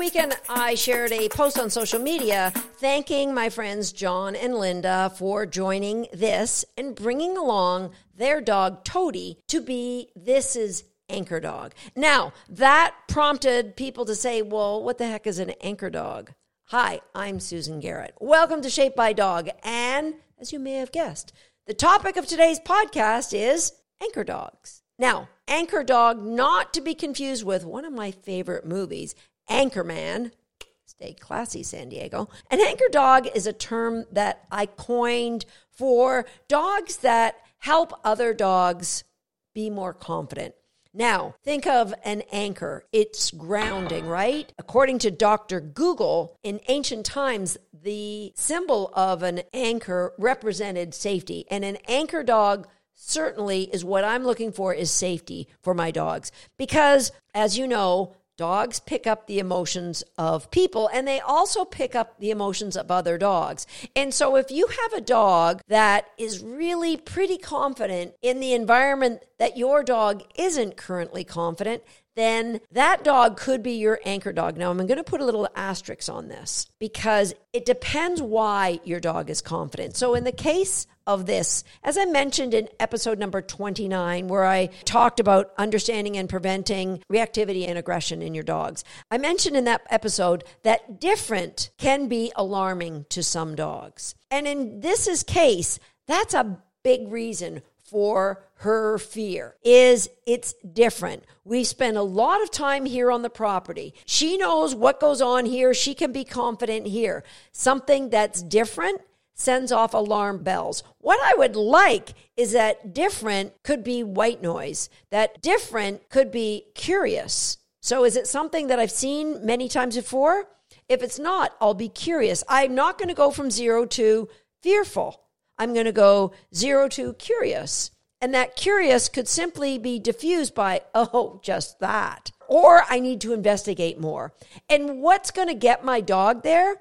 weekend, I shared a post on social media thanking my friends John and Linda for joining this and bringing along their dog Toady to be this is anchor dog. Now, that prompted people to say, well, what the heck is an anchor dog? Hi, I'm Susan Garrett. Welcome to Shaped by Dog. And as you may have guessed, the topic of today's podcast is anchor dogs. Now, anchor dog, not to be confused with one of my favorite movies, Anchorman. Stay classy, San Diego. An anchor dog is a term that I coined for dogs that help other dogs be more confident. Now, think of an anchor. It's grounding, right? According to Dr. Google, in ancient times, the symbol of an anchor represented safety, and an anchor dog certainly is what I'm looking for is safety for my dogs because as you know, Dogs pick up the emotions of people and they also pick up the emotions of other dogs. And so if you have a dog that is really pretty confident in the environment that your dog isn't currently confident, then that dog could be your anchor dog. Now, I'm going to put a little asterisk on this because it depends why your dog is confident. So, in the case of this. As I mentioned in episode number 29, where I talked about understanding and preventing reactivity and aggression in your dogs, I mentioned in that episode that different can be alarming to some dogs. And in this case, that's a big reason for her fear is it's different. We spend a lot of time here on the property. She knows what goes on here. She can be confident here. Something that's different sends off alarm bells. What I would like is that different could be white noise, that different could be curious. So, is it something that I've seen many times before? If it's not, I'll be curious. I'm not going to go from zero to fearful. I'm going to go zero to curious. And that curious could simply be diffused by, oh, just that. Or I need to investigate more. And what's going to get my dog there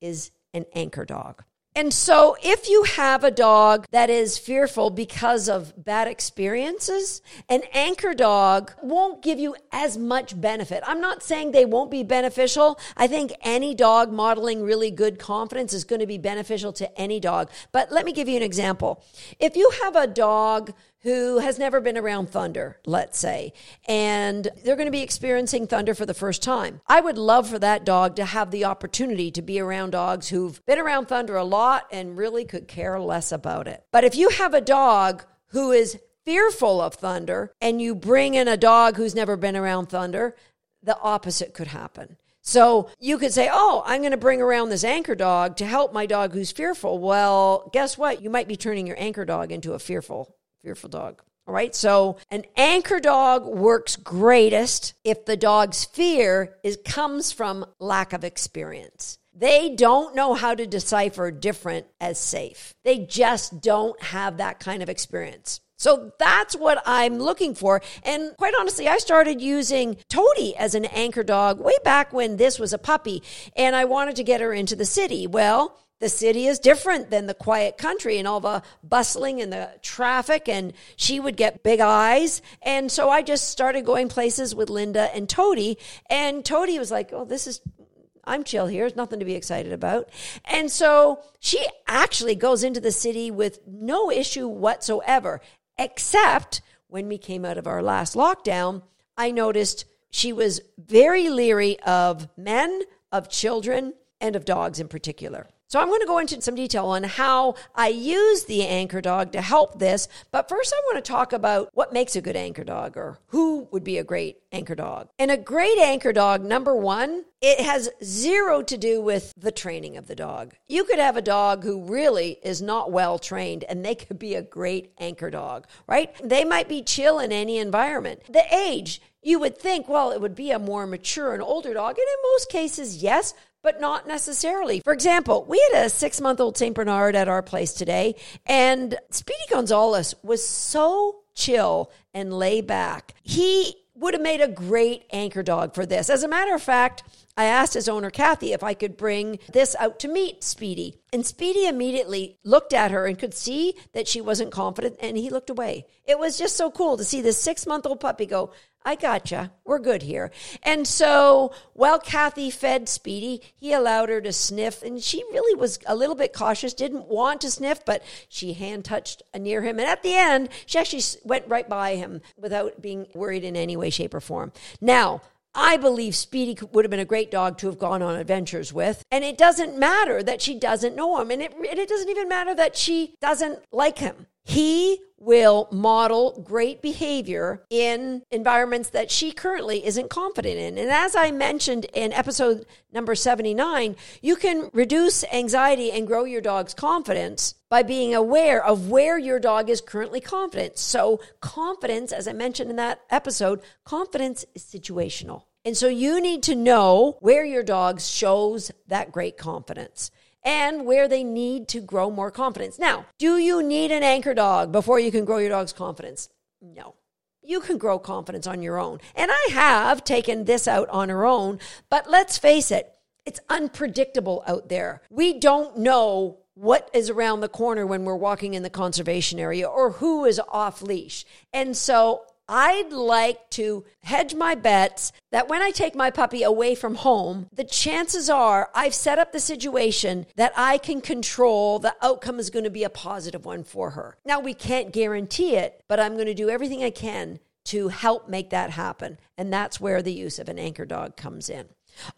is an anchor dog. And so, if you have a dog that is fearful because of bad experiences, an anchor dog won't give you as much benefit. I'm not saying they won't be beneficial. I think any dog modeling really good confidence is going to be beneficial to any dog. But let me give you an example. If you have a dog who has never been around thunder, let's say, and they're going to be experiencing thunder for the first time. I would love for that dog to have the opportunity to be around dogs who've been around thunder a lot and really could care less about it. But if you have a dog who is fearful of thunder and you bring in a dog who's never been around thunder, the opposite could happen. So you could say, Oh, I'm going to bring around this anchor dog to help my dog who's fearful. Well, guess what? You might be turning your anchor dog into a fearful fearful dog. All right. So an anchor dog works greatest if the dog's fear is comes from lack of experience. They don't know how to decipher different as safe. They just don't have that kind of experience. So that's what I'm looking for. And quite honestly, I started using Toady as an anchor dog way back when this was a puppy and I wanted to get her into the city. Well, the city is different than the quiet country and all the bustling and the traffic and she would get big eyes. And so i just started going places with linda and toady and toady was like oh this is i'm chill here. There's nothing to be excited about. And so she actually goes into the city with no issue whatsoever except when we came out of our last lockdown i noticed she was very leery of men of children and of dogs in particular so I'm going to go into some detail on how I use the anchor dog to help this. But first, I want to talk about what makes a good anchor dog or who would be a great anchor dog. And a great anchor dog, number one, it has zero to do with the training of the dog. You could have a dog who really is not well trained and they could be a great anchor dog, right? They might be chill in any environment. The age, you would think, well, it would be a more mature and older dog. And in most cases, yes, but not necessarily. For example, we had a six month old St. Bernard at our place today, and Speedy Gonzalez was so chill and lay back. He would have made a great anchor dog for this. As a matter of fact, I asked his owner, Kathy, if I could bring this out to meet Speedy. And Speedy immediately looked at her and could see that she wasn't confident, and he looked away. It was just so cool to see this six month old puppy go, I gotcha. We're good here. And so while Kathy fed Speedy, he allowed her to sniff. And she really was a little bit cautious, didn't want to sniff, but she hand touched near him. And at the end, she actually went right by him without being worried in any way, shape, or form. Now, I believe Speedy would have been a great dog to have gone on adventures with. And it doesn't matter that she doesn't know him. And it, and it doesn't even matter that she doesn't like him. He will model great behavior in environments that she currently isn't confident in. And as I mentioned in episode number 79, you can reduce anxiety and grow your dog's confidence by being aware of where your dog is currently confident. So, confidence, as I mentioned in that episode, confidence is situational. And so you need to know where your dog shows that great confidence and where they need to grow more confidence. Now, do you need an anchor dog before you can grow your dog's confidence? No. You can grow confidence on your own. And I have taken this out on her own, but let's face it, it's unpredictable out there. We don't know what is around the corner when we're walking in the conservation area or who is off leash. And so I'd like to hedge my bets that when I take my puppy away from home, the chances are I've set up the situation that I can control. The outcome is going to be a positive one for her. Now, we can't guarantee it, but I'm going to do everything I can to help make that happen. And that's where the use of an anchor dog comes in.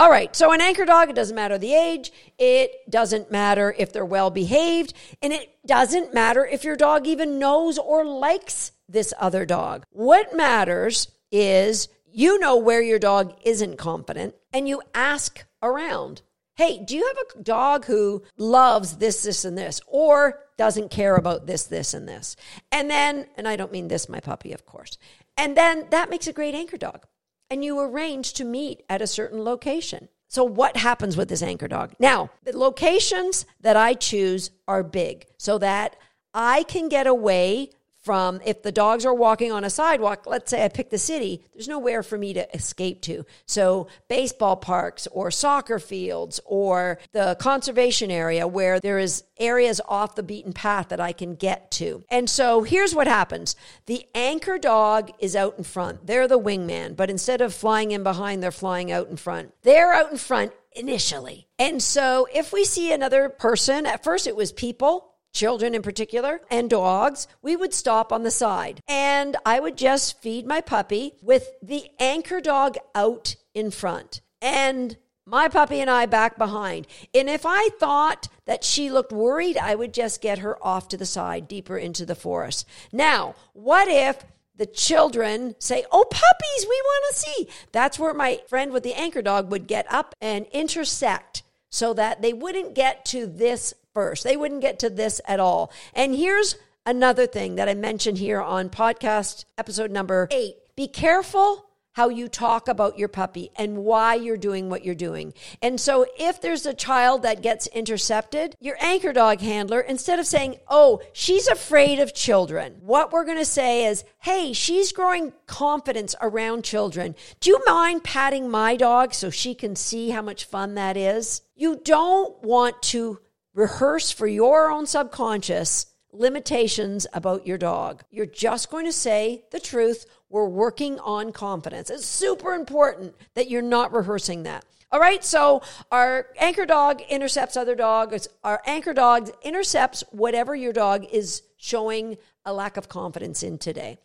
All right, so an anchor dog, it doesn't matter the age, it doesn't matter if they're well behaved, and it doesn't matter if your dog even knows or likes this other dog. What matters is you know where your dog isn't confident and you ask around. Hey, do you have a dog who loves this, this, and this, or doesn't care about this, this, and this? And then, and I don't mean this, my puppy, of course. And then that makes a great anchor dog. And you arrange to meet at a certain location. So, what happens with this anchor dog? Now, the locations that I choose are big so that I can get away from if the dogs are walking on a sidewalk, let's say I pick the city, there's nowhere for me to escape to. So, baseball parks or soccer fields or the conservation area where there is areas off the beaten path that I can get to. And so, here's what happens the anchor dog is out in front, they're the wingman, but instead of flying in behind, they're flying out in front. They're out in front initially. And so, if we see another person, at first it was people children in particular, and dogs, we would stop on the side. And I would just feed my puppy with the anchor dog out in front. And my puppy and I back behind. And if I thought that she looked worried, I would just get her off to the side, deeper into the forest. Now, what if the children say, Oh, puppies, we want to see? That's where my friend with the anchor dog would get up and intersect so that they wouldn't get to this first. They wouldn't get to this at all. And here's another thing that I mentioned here on podcast episode number eight be careful how you talk about your puppy and why you're doing what you're doing. And so if there's a child that gets intercepted, your anchor dog handler, instead of saying, oh, she's afraid of children, what we're going to say is, hey, she's growing confidence around children. Do you mind patting my dog so she can see how much fun that is? You don't want to rehearse for your own subconscious limitations about your dog. You're just going to say the truth. We're working on confidence. It's super important that you're not rehearsing that. All right, so our anchor dog intercepts other dogs. Our anchor dog intercepts whatever your dog is showing a lack of confidence in today.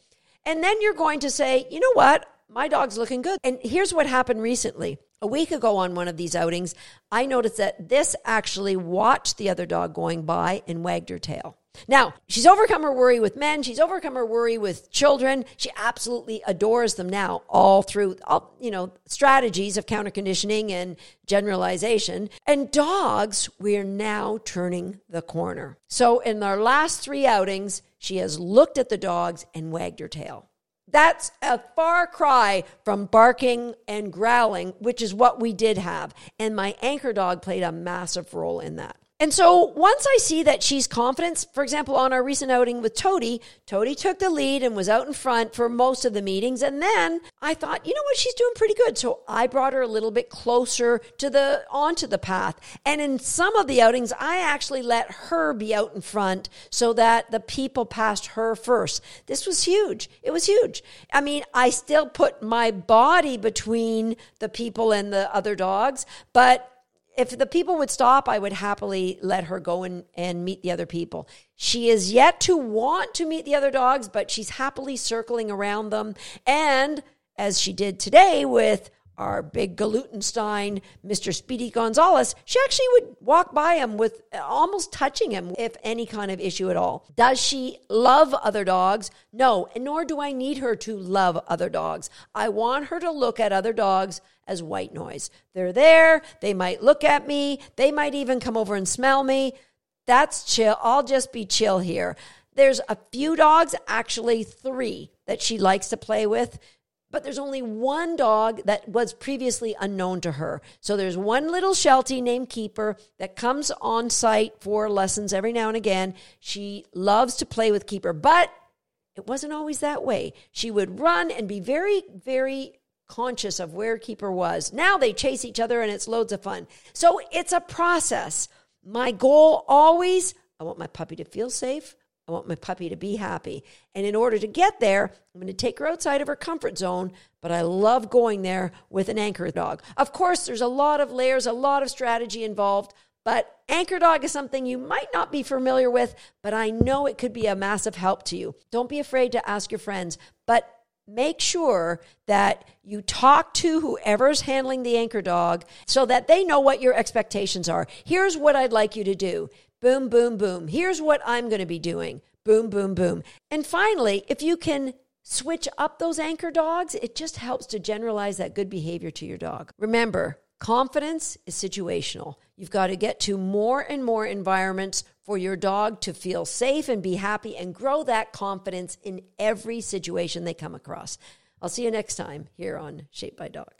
And then you're going to say, you know what? My dog's looking good. And here's what happened recently a week ago on one of these outings, I noticed that this actually watched the other dog going by and wagged her tail. Now, she's overcome her worry with men. She's overcome her worry with children. She absolutely adores them now, all through, all, you know, strategies of counter conditioning and generalization. And dogs, we're now turning the corner. So in our last three outings, she has looked at the dogs and wagged her tail. That's a far cry from barking and growling, which is what we did have. And my anchor dog played a massive role in that. And so once I see that she's confident, for example, on our recent outing with Toady, Toady took the lead and was out in front for most of the meetings. And then I thought, you know what, she's doing pretty good. So I brought her a little bit closer to the onto the path. And in some of the outings, I actually let her be out in front so that the people passed her first. This was huge. It was huge. I mean, I still put my body between the people and the other dogs, but if the people would stop, I would happily let her go and, and meet the other people. She is yet to want to meet the other dogs, but she's happily circling around them. And as she did today with our big Galutenstein, Mr. Speedy Gonzalez, she actually would walk by him with almost touching him if any kind of issue at all. Does she love other dogs? No, and nor do I need her to love other dogs. I want her to look at other dogs as white noise. They're there, they might look at me, they might even come over and smell me. That's chill. I'll just be chill here. There's a few dogs, actually three, that she likes to play with but there's only one dog that was previously unknown to her. So there's one little Sheltie named Keeper that comes on site for lessons every now and again. She loves to play with Keeper, but it wasn't always that way. She would run and be very, very conscious of where Keeper was. Now they chase each other and it's loads of fun. So it's a process. My goal always, I want my puppy to feel safe. I want my puppy to be happy. And in order to get there, I'm going to take her outside of her comfort zone, but I love going there with an anchor dog. Of course, there's a lot of layers, a lot of strategy involved, but anchor dog is something you might not be familiar with, but I know it could be a massive help to you. Don't be afraid to ask your friends, but make sure that you talk to whoever's handling the anchor dog so that they know what your expectations are. Here's what I'd like you to do. Boom, boom, boom. Here's what I'm going to be doing. Boom, boom, boom. And finally, if you can switch up those anchor dogs, it just helps to generalize that good behavior to your dog. Remember, confidence is situational. You've got to get to more and more environments for your dog to feel safe and be happy and grow that confidence in every situation they come across. I'll see you next time here on Shaped by Dogs.